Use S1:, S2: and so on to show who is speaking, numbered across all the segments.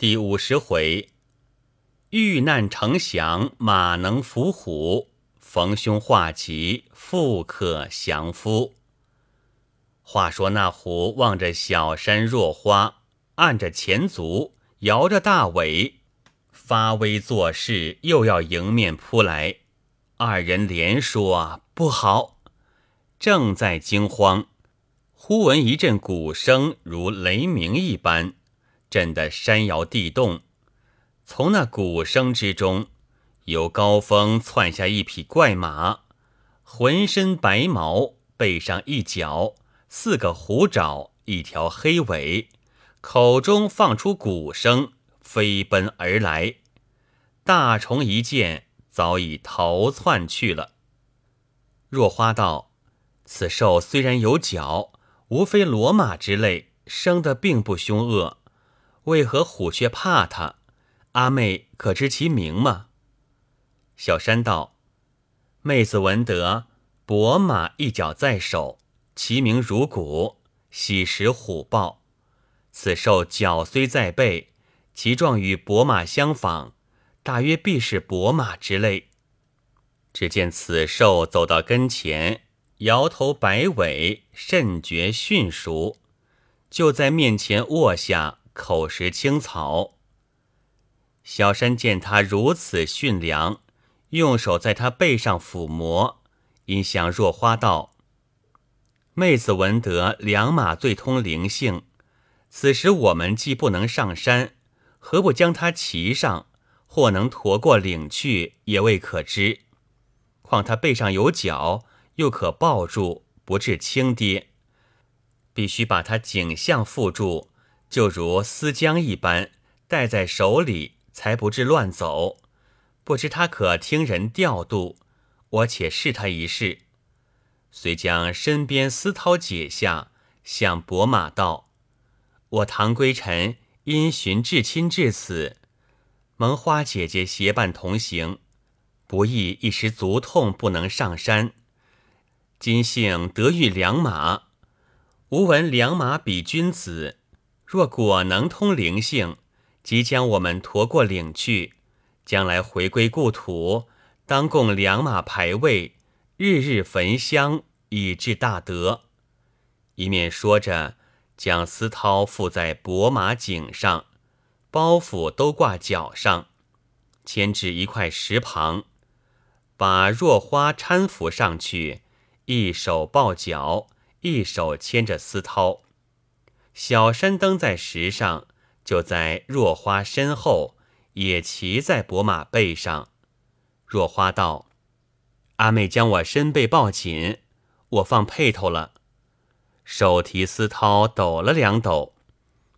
S1: 第五十回，遇难成祥，马能伏虎；逢凶化吉，富可降夫。话说那虎望着小山若花，按着前足，摇着大尾，发威作势，又要迎面扑来。二人连说不好，正在惊慌，忽闻一阵鼓声，如雷鸣一般。震得山摇地动，从那鼓声之中，由高峰窜下一匹怪马，浑身白毛，背上一角，四个虎爪，一条黑尾，口中放出鼓声，飞奔而来。大虫一见，早已逃窜去了。若花道：“此兽虽然有角，无非骡马之类，生得并不凶恶。”为何虎却怕他？阿妹可知其名吗？小山道：“妹子闻得伯马一角在手，其名如鼓，喜食虎豹。此兽角虽在背，其状与伯马相仿，大约必是伯马之类。”只见此兽走到跟前，摇头摆尾，甚觉驯熟，就在面前卧下。口食青草，小山见他如此驯良，用手在他背上抚摸，因向若花道：“妹子闻得良马最通灵性，此时我们既不能上山，何不将它骑上？或能驮过岭去，也未可知。况他背上有角，又可抱住，不致轻跌。必须把它颈项缚住。”就如丝浆一般，戴在手里，才不致乱走。不知他可听人调度，我且试他一试。遂将身边丝绦解下，向伯马道：“我唐归尘因寻至亲至此，蒙花姐姐携伴同行，不意一时足痛，不能上山。今幸得遇良马，吾闻良马比君子。”若果能通灵性，即将我们驮过岭去，将来回归故土，当供两马牌位，日日焚香，以致大德。一面说着，将丝绦附在伯马颈上，包袱都挂脚上，牵至一块石旁，把若花搀扶上去，一手抱脚，一手牵着丝绦。小山登在石上，就在若花身后，也骑在伯马背上。若花道：“阿妹将我身背抱紧，我放辔头了。”手提丝绦抖了两抖，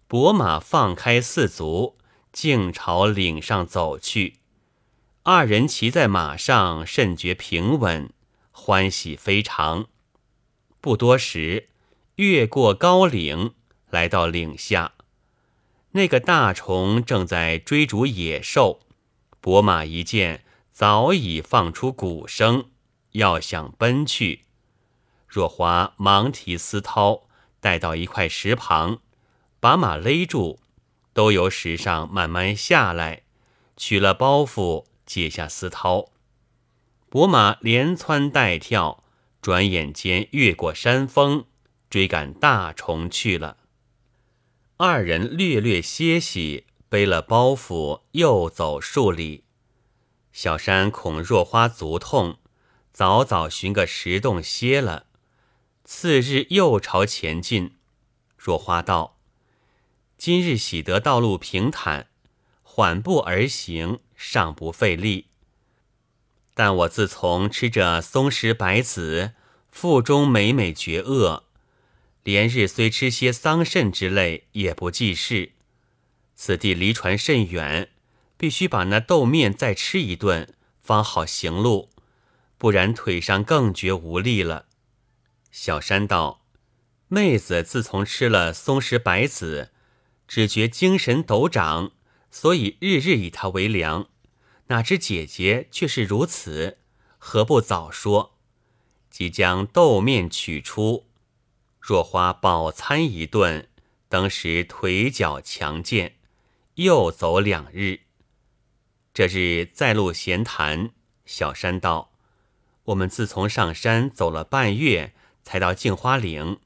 S1: 伯马放开四足，径朝岭上走去。二人骑在马上，甚觉平稳，欢喜非常。不多时，越过高岭。来到岭下，那个大虫正在追逐野兽，伯马一见，早已放出鼓声，要想奔去。若华忙提丝绦，带到一块石旁，把马勒住，都由石上慢慢下来，取了包袱，解下丝绦。伯马连蹿带跳，转眼间越过山峰，追赶大虫去了。二人略略歇息，背了包袱，又走数里。小山恐若花足痛，早早寻个石洞歇了。次日又朝前进。若花道：“今日喜得道路平坦，缓步而行，尚不费力。但我自从吃着松石白子，腹中每每觉饿。”连日虽吃些桑葚之类，也不济事。此地离船甚远，必须把那豆面再吃一顿，方好行路，不然腿上更觉无力了。小山道：“妹子自从吃了松石白子，只觉精神陡长，所以日日以它为粮。哪知姐姐却是如此，何不早说？”即将豆面取出。若花饱餐一顿，当时腿脚强健，又走两日。这日再路闲谈，小山道：“我们自从上山走了半月，才到镜花岭。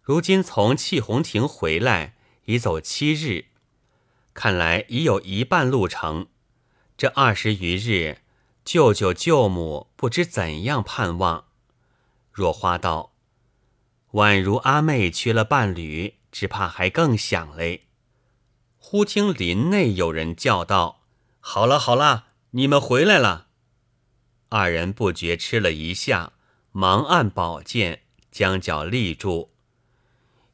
S1: 如今从气红亭回来，已走七日，看来已有一半路程。这二十余日，舅舅舅母不知怎样盼望。”若花道：“宛如阿妹缺了伴侣，只怕还更想嘞。”忽听林内有人叫道。好了好了，你们回来了。二人不觉吃了一下，忙按宝剑将脚立住。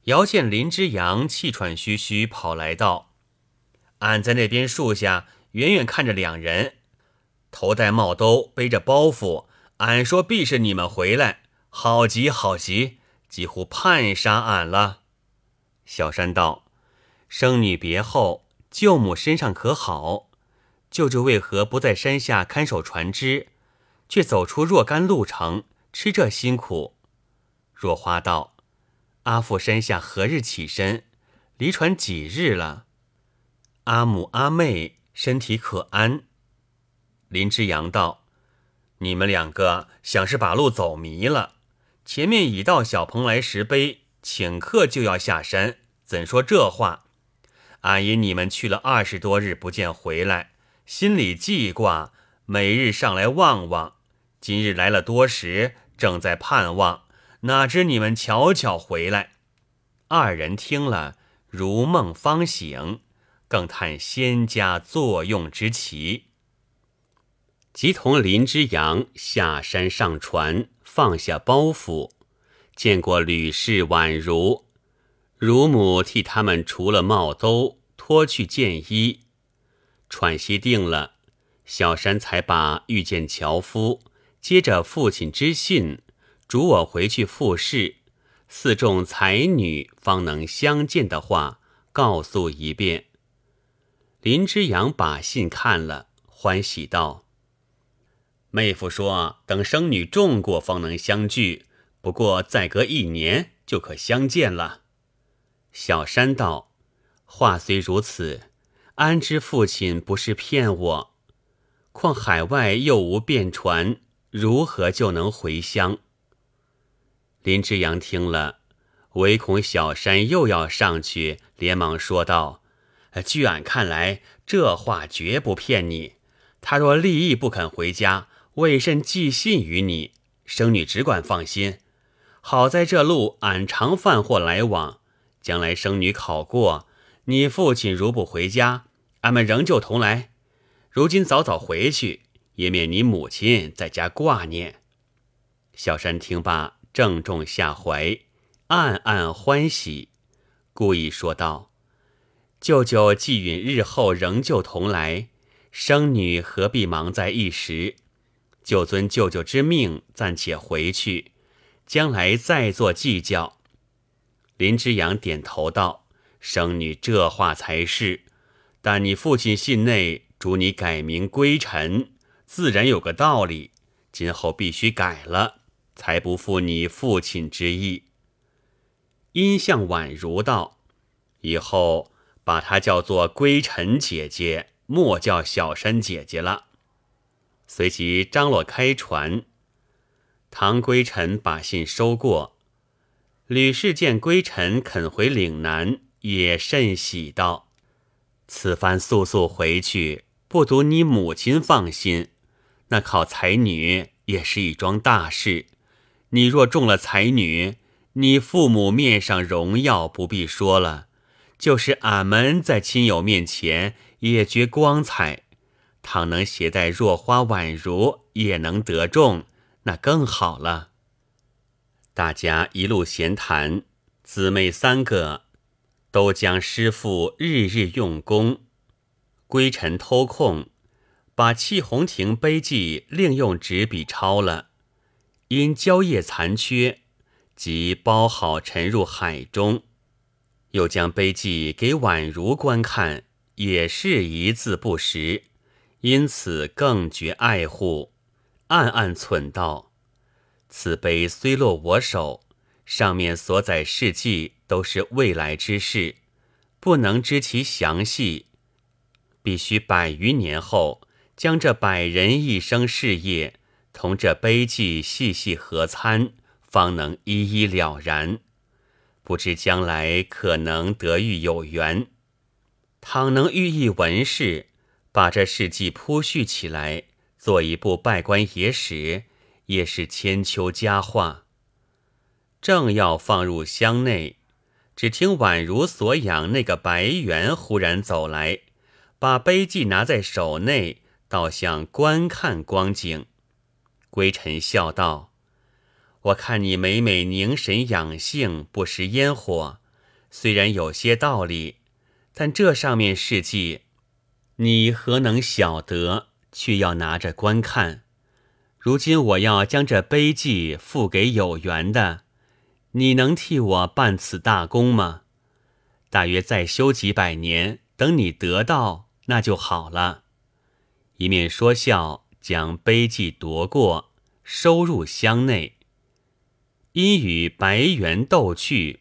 S1: 遥见林之阳气喘吁吁跑来道：“俺在那边树下远远看着两人，头戴帽兜，背着包袱，俺说必是你们回来，好极好极，几乎盼杀俺了。”小山道：“生女别后，舅母身上可好？”舅舅为何不在山下看守船只，却走出若干路程，吃这辛苦？若花道：“阿父山下何日起身？离船几日了？阿母阿妹身体可安？”林之阳道：“你们两个想是把路走迷了。前面已到小蓬莱石碑，请客就要下山，怎说这话？俺因你们去了二十多日不见回来。”心里记挂，每日上来望望。今日来了多时，正在盼望，哪知你们巧巧回来。二人听了，如梦方醒，更叹仙家作用之奇。即同林之阳下山上船，放下包袱，见过吕氏宛如，乳母替他们除了帽兜，脱去剑衣。喘息定了，小山才把遇见樵夫，接着父亲之信，嘱我回去复试，四众才女方能相见的话，告诉一遍。林之阳把信看了，欢喜道：“妹夫说等生女中过方能相聚，不过再隔一年就可相见了。”小山道：“话虽如此。”安知父亲不是骗我？况海外又无便船，如何就能回乡？林之阳听了，唯恐小山又要上去，连忙说道：“据俺看来，这话绝不骗你。他若立意不肯回家，为甚寄信于你？生女只管放心。好在这路俺常贩货来往，将来生女考过，你父亲如不回家。”俺们仍旧同来，如今早早回去，也免你母亲在家挂念。小山听罢，正中下怀，暗暗欢喜，故意说道：“舅舅既允日后仍旧同来，生女何必忙在一时？就遵舅舅之命，暂且回去，将来再做计较。”林之阳点头道：“生女这话才是。”但你父亲信内嘱你改名归尘，自然有个道理。今后必须改了，才不负你父亲之意。殷向宛如道：“以后把她叫做归尘姐姐，莫叫小山姐姐了。”随即张罗开船。唐归尘把信收过，吕氏见归尘肯回岭南，也甚喜道。此番速速回去，不独你母亲放心，那考才女也是一桩大事。你若中了才女，你父母面上荣耀不必说了，就是俺们在亲友面前也觉光彩。倘能携带若花宛如，也能得中，那更好了。大家一路闲谈，姊妹三个。都将师傅日日用功，归尘偷空，把气红亭碑记另用纸笔抄了，因蕉叶残缺，即包好沉入海中。又将碑记给宛如观看，也是一字不识，因此更觉爱护，暗暗忖道：此碑虽落我手。上面所载事迹都是未来之事，不能知其详细，必须百余年后，将这百人一生事业同这碑记细细合参，方能一一了然。不知将来可能得遇有缘，倘能遇一文士，把这事迹铺叙起来，做一部拜官野史，也是千秋佳话。正要放入箱内，只听宛如所养那个白猿忽然走来，把碑记拿在手内，倒像观看光景。归尘笑道：“我看你每每凝神养性，不食烟火，虽然有些道理，但这上面事迹，你何能晓得？却要拿着观看。如今我要将这碑记付给有缘的。”你能替我办此大功吗？大约再修几百年，等你得到，那就好了。一面说笑，将碑记夺过，收入箱内。因与白猿斗去，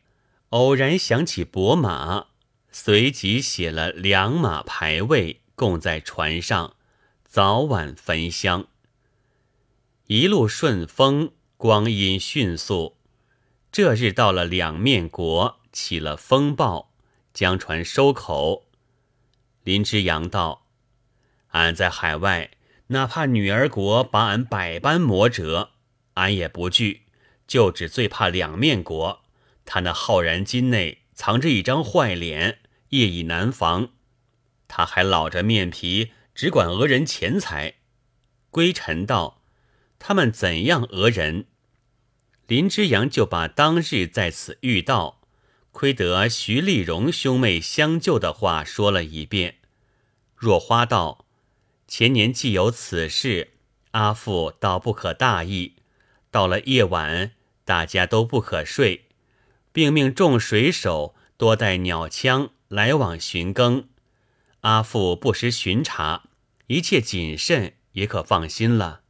S1: 偶然想起伯马，随即写了两马牌位，供在船上，早晚焚香。一路顺风，光阴迅速。这日到了两面国，起了风暴，将船收口。林之阳道：“俺在海外，哪怕女儿国把俺百般磨折，俺也不惧，就只最怕两面国。他那浩然金内藏着一张坏脸，夜已难防。他还老着面皮，只管讹人钱财。”归尘道：“他们怎样讹人？”林之阳就把当日在此遇到，亏得徐丽荣兄妹相救的话说了一遍。若花道：“前年既有此事，阿父倒不可大意。到了夜晚，大家都不可睡，并命众水手多带鸟枪来往巡更。阿父不时巡查，一切谨慎，也可放心了。”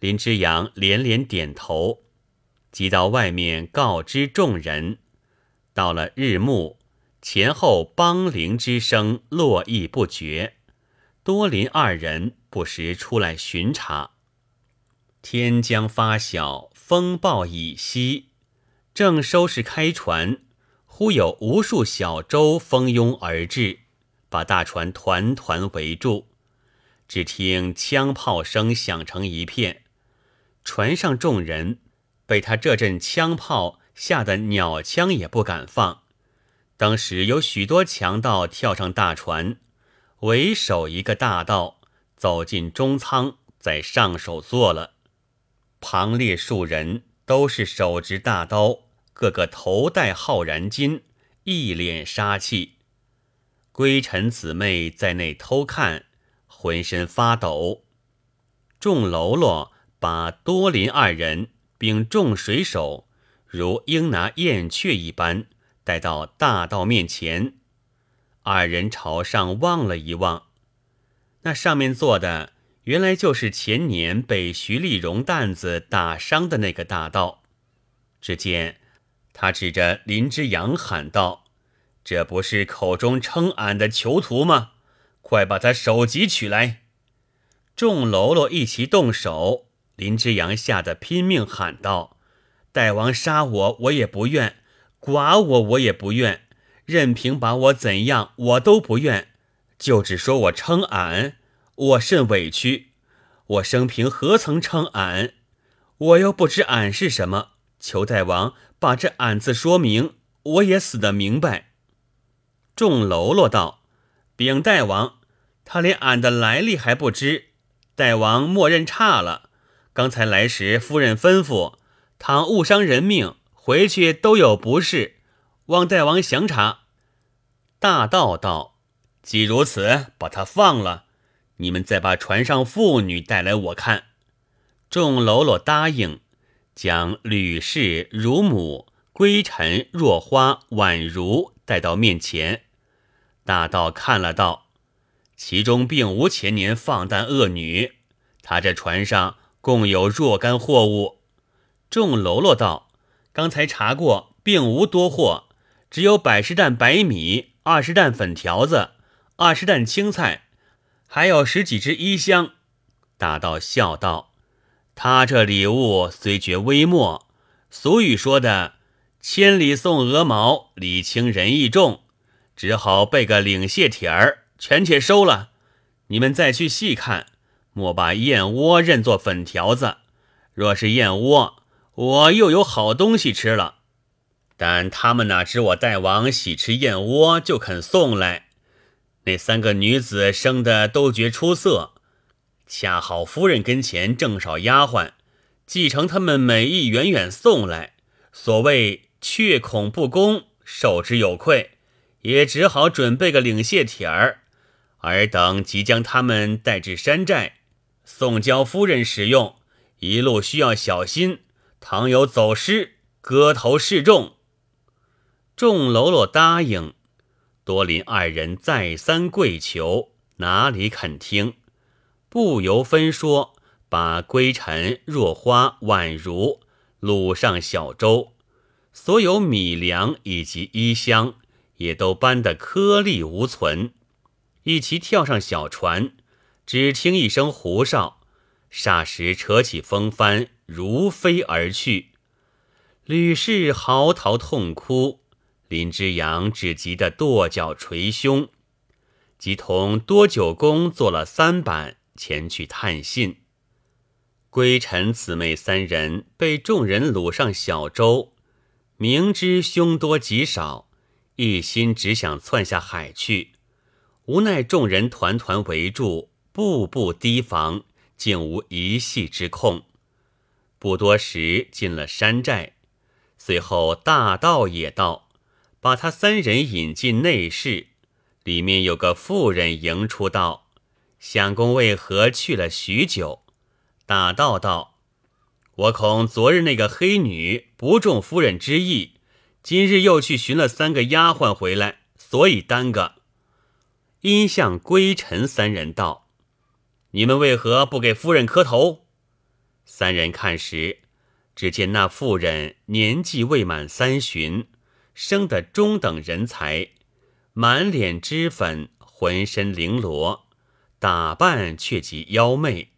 S1: 林之阳连连点头。即到外面告知众人，到了日暮，前后梆铃之声络绎不绝。多林二人不时出来巡查。天将发晓，风暴已息，正收拾开船，忽有无数小舟蜂拥而至，把大船团团围住。只听枪炮声响成一片，船上众人。被他这阵枪炮吓得鸟枪也不敢放。当时有许多强盗跳上大船，为首一个大盗走进中舱，在上首坐了。旁列数人都是手执大刀，个个头戴浩然巾，一脸杀气。归尘姊妹在内偷看，浑身发抖。众喽啰把多林二人。并众水手如鹰拿燕雀一般带到大道面前，二人朝上望了一望，那上面坐的原来就是前年被徐丽荣担子打伤的那个大盗。只见他指着林之阳喊道：“这不是口中称俺的囚徒吗？快把他首级取来！”众喽啰一齐动手。林之阳吓得拼命喊道：“大王杀我，我也不愿；剐我，我也不愿。任凭把我怎样，我都不愿。就只说我称俺，我甚委屈。我生平何曾称俺？我又不知俺是什么。求大王把这俺字说明，我也死得明白。”众喽啰道：“禀大王，他连俺的来历还不知，大王默认差了。”刚才来时，夫人吩咐，倘误伤人命，回去都有不是，望大王详查。大道道，既如此，把他放了。你们再把船上妇女带来我看。众喽啰答应，将吕氏、乳母、归尘、若花、宛如带到面前。大道看了道，其中并无前年放诞恶女，他这船上。共有若干货物，众喽啰道：“刚才查过，并无多货，只有百十担白米，二十担粉条子，二十担青菜，还有十几只衣香。”大道笑道：“他这礼物虽觉微末，俗语说的‘千里送鹅毛，礼轻人意重’，只好备个领谢帖儿，全且收了。你们再去细看，莫把燕窝认作粉条子。若是燕窝，我又有好东西吃了。”但他们哪知我大王喜吃燕窝，就肯送来。那三个女子生的都觉出色，恰好夫人跟前正少丫鬟，继承他们美意，远远送来。所谓却恐不恭，受之有愧，也只好准备个领谢帖儿，尔等即将他们带至山寨，送交夫人使用。一路需要小心，倘有走失，割头示众。众喽啰答应，多林二人再三跪求，哪里肯听？不由分说，把归尘、若花、宛如掳上小舟，所有米粮以及衣箱也都搬得颗粒无存，一齐跳上小船。只听一声胡哨，霎时扯起风帆，如飞而去。吕氏嚎啕痛哭。林之阳只急得跺脚捶胸，即同多九公做了三板前去探信。归尘姊妹三人被众人掳上小舟，明知凶多吉少，一心只想窜下海去。无奈众人团团围住，步步提防，竟无一隙之空。不多时进了山寨，随后大道也到。把他三人引进内室，里面有个妇人迎出道：“相公为何去了许久？”大道道：“我恐昨日那个黑女不中夫人之意，今日又去寻了三个丫鬟回来，所以耽搁。”因向归尘三人道：“你们为何不给夫人磕头？”三人看时，只见那妇人年纪未满三旬。生得中等人才，满脸脂粉，浑身绫罗，打扮却极妖媚。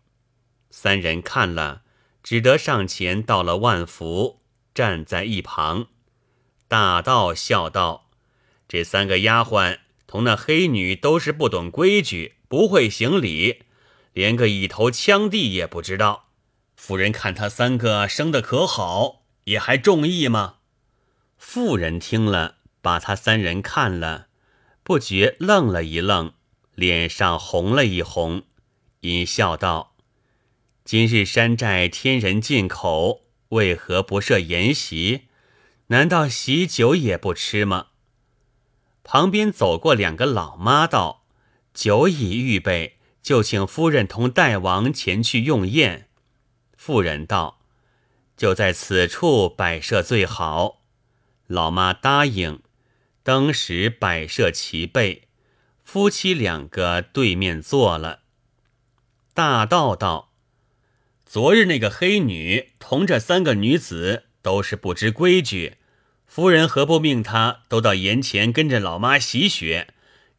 S1: 三人看了，只得上前道了万福，站在一旁。大道笑道：“这三个丫鬟同那黑女都是不懂规矩，不会行礼，连个以头枪地也不知道。夫人看他三个生的可好，也还中意吗？”妇人听了，把他三人看了，不觉愣了一愣，脸上红了一红，因笑道：“今日山寨天人进口，为何不设筵席？难道喜酒也不吃吗？”旁边走过两个老妈道：“酒已预备，就请夫人同大王前去用宴。”妇人道：“就在此处摆设最好。”老妈答应，当时摆设齐备，夫妻两个对面坐了。大道道：“昨日那个黑女同这三个女子都是不知规矩，夫人何不命他都到檐前跟着老妈习学，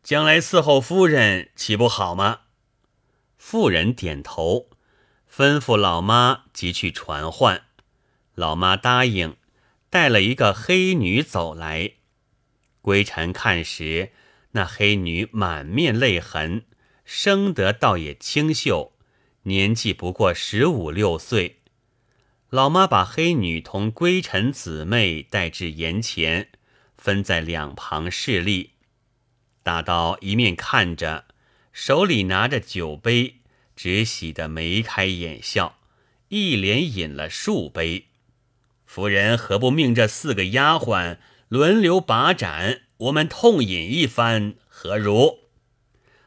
S1: 将来伺候夫人岂不好吗？”妇人点头，吩咐老妈即去传唤。老妈答应。带了一个黑女走来，归尘看时，那黑女满面泪痕，生得倒也清秀，年纪不过十五六岁。老妈把黑女同归尘姊妹带至檐前，分在两旁侍立。大刀一面看着，手里拿着酒杯，只喜得眉开眼笑，一连饮了数杯。夫人何不命这四个丫鬟轮流把盏，我们痛饮一番，何如？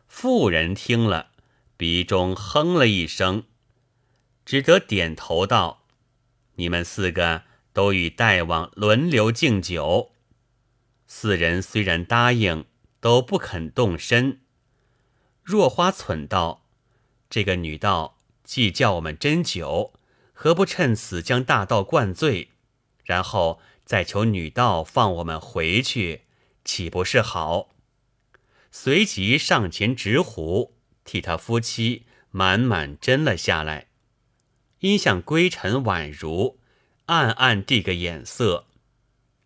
S1: 妇人听了，鼻中哼了一声，只得点头道：“你们四个都与大王轮流敬酒。”四人虽然答应，都不肯动身。若花忖道：“这个女道既叫我们斟酒，何不趁此将大道灌醉？”然后再求女道放我们回去，岂不是好？随即上前执壶，替他夫妻满满斟了下来。因向归尘、宛如暗暗递个眼色，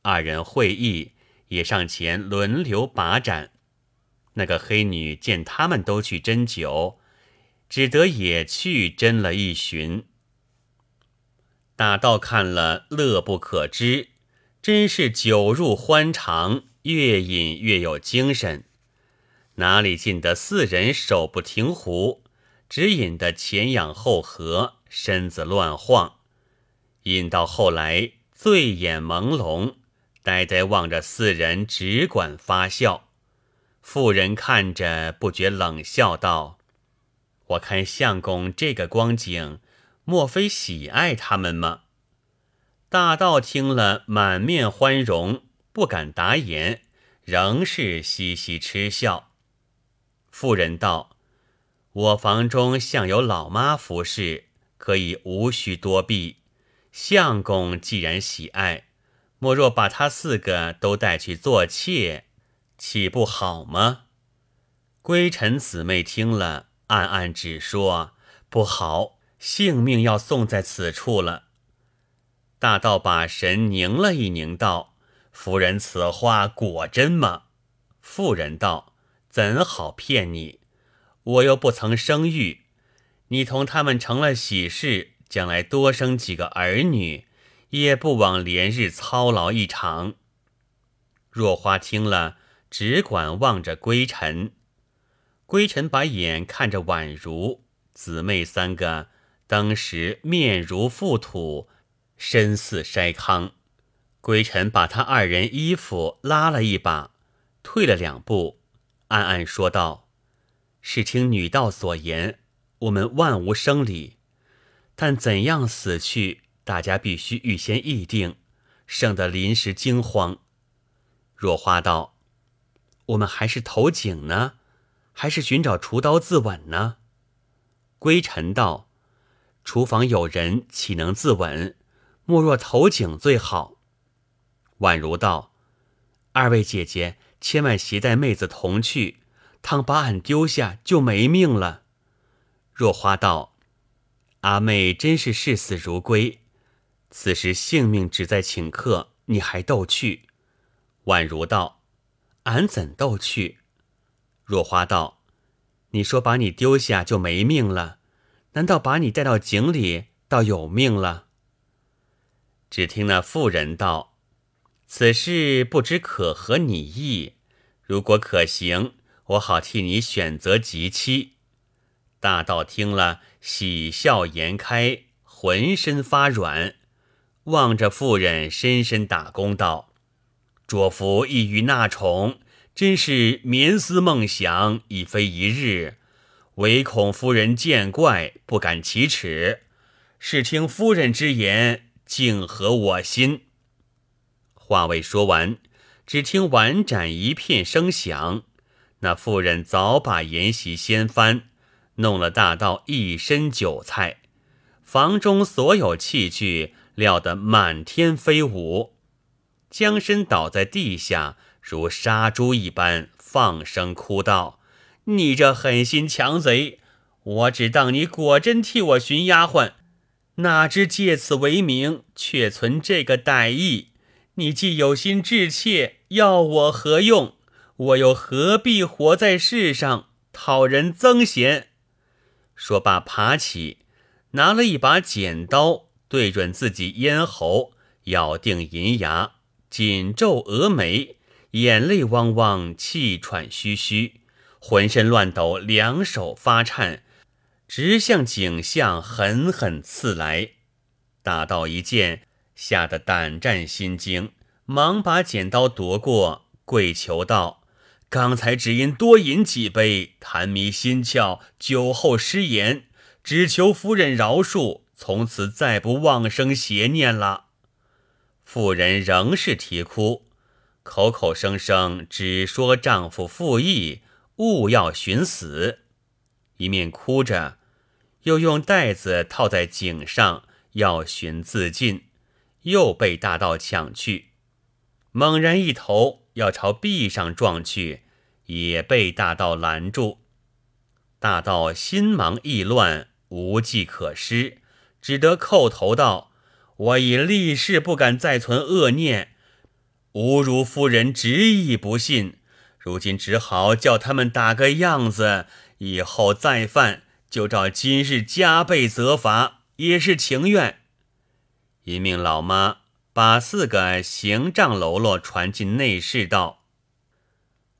S1: 二人会意，也上前轮流把盏。那个黑女见他们都去斟酒，只得也去斟了一巡。大道看了，乐不可支，真是酒入欢肠，越饮越有精神。哪里进得四人手不停壶，只饮得前仰后合，身子乱晃。引到后来，醉眼朦胧，呆呆望着四人，只管发笑。妇人看着，不觉冷笑道：“我看相公这个光景，莫非喜爱他们吗？”大道听了，满面欢容，不敢答言，仍是嘻嘻嗤笑。妇人道：“我房中向有老妈服侍，可以无需多避。相公既然喜爱，莫若把他四个都带去做妾。”岂不好吗？归尘姊妹听了，暗暗只说不好，性命要送在此处了。大道把神凝了一凝，道：“夫人此话果真吗？”妇人道：“怎好骗你？我又不曾生育，你同他们成了喜事，将来多生几个儿女，也不枉连日操劳一场。”若花听了。只管望着归尘，归尘把眼看着宛如姊妹三个，当时面如覆土，身似筛糠。归尘把他二人衣服拉了一把，退了两步，暗暗说道：“是听女道所言，我们万无生理，但怎样死去，大家必须预先议定，省得临时惊慌。”若花道。我们还是投井呢，还是寻找厨刀自刎呢？归尘道：“厨房有人，岂能自刎？莫若投井最好。”宛如道：“二位姐姐，千万携带妹子同去，倘把俺丢下，就没命了。”若花道：“阿妹真是视死如归，此时性命只在顷刻，你还逗去？”宛如道。俺怎逗去？若花道：“你说把你丢下就没命了，难道把你带到井里倒有命了？”只听那妇人道：“此事不知可合你意？如果可行，我好替你选择吉妻。”大道听了，喜笑颜开，浑身发软，望着妇人，深深打工道。卓夫意欲纳宠，真是眠思梦想，已非一日。唯恐夫人见怪，不敢启齿。是听夫人之言，竟合我心。话未说完，只听碗盏一片声响，那妇人早把筵席掀翻，弄了大道一身酒菜，房中所有器具撂得满天飞舞。将身倒在地下，如杀猪一般，放声哭道：“你这狠心强贼！我只当你果真替我寻丫鬟，哪知借此为名，却存这个歹意。你既有心致妾，要我何用？我又何必活在世上，讨人憎嫌？”说罢，爬起，拿了一把剪刀，对准自己咽喉，咬定银牙。紧皱峨眉，眼泪汪汪，气喘吁吁，浑身乱抖，两手发颤，直向景象狠狠刺来。大道一见，吓得胆战心惊，忙把剪刀夺过，跪求道：“刚才只因多饮几杯，痰迷心窍，酒后失言，只求夫人饶恕，从此再不妄生邪念了。”妇人仍是啼哭，口口声声只说丈夫负义，勿要寻死。一面哭着，又用袋子套在颈上，要寻自尽，又被大盗抢去。猛然一头要朝壁上撞去，也被大盗拦住。大盗心忙意乱，无计可施，只得叩头道：“我已立誓不敢再存恶念，侮辱夫人执意不信，如今只好叫他们打个样子，以后再犯就照今日加倍责罚，也是情愿。”一命老妈把四个行杖喽啰传进内室，道：“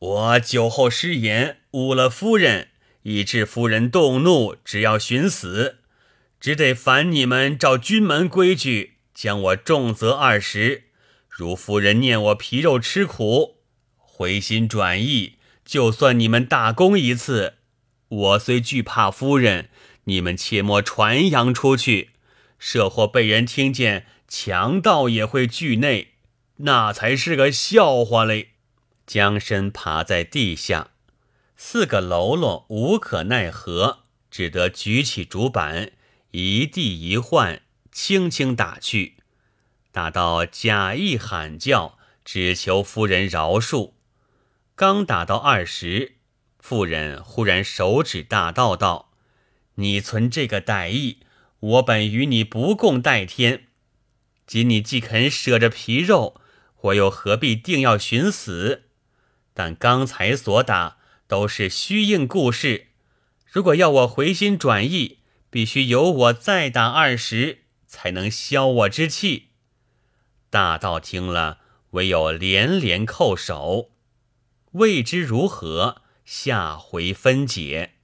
S1: 我酒后失言，误了夫人。”以致夫人动怒，只要寻死，只得烦你们照军门规矩，将我重责二十。如夫人念我皮肉吃苦，回心转意，就算你们大功一次。我虽惧怕夫人，你们切莫传扬出去，设或被人听见，强盗也会惧内，那才是个笑话嘞。将身爬在地下。四个喽啰无可奈何，只得举起竹板，一地一换，轻轻打去。打到假意喊叫，只求夫人饶恕。刚打到二十，妇人忽然手指大道道：“你存这个歹意，我本与你不共戴天。今你既肯舍着皮肉，我又何必定要寻死？但刚才所打。”都是虚应故事。如果要我回心转意，必须由我再打二十，才能消我之气。大道听了，唯有连连叩首。未知如何，下回分解。